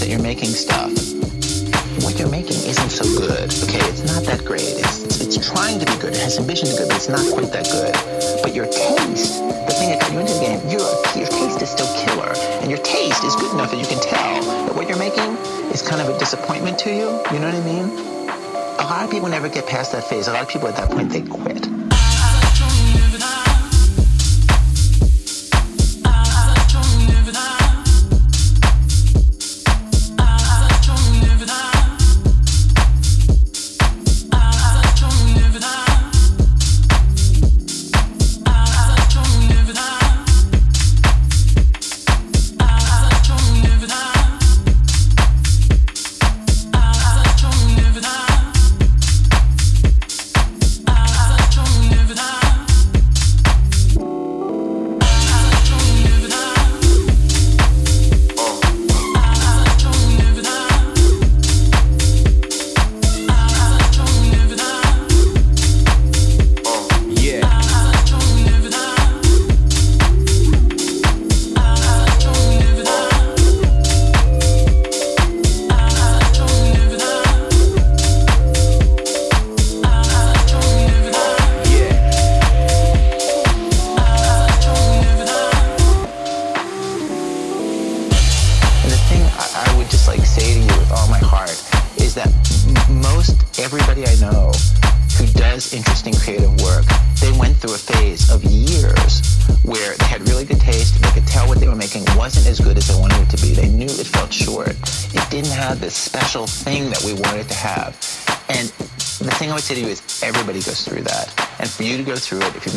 that you're making stuff, what you're making isn't so good. Okay, it's not that great. It's, it's, trying to be good. It has ambition to be good, but it's not quite that good. But your taste, the thing that got you into the game, your, your taste is still killer. And your taste is good enough that you can tell that what you're making is kind of a disappointment to you. You know what I mean? A lot of people never get past that phase. A lot of people at that point, they quit.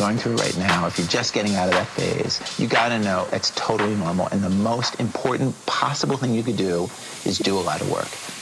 Going through right now, if you're just getting out of that phase, you got to know it's totally normal. And the most important possible thing you could do is do a lot of work.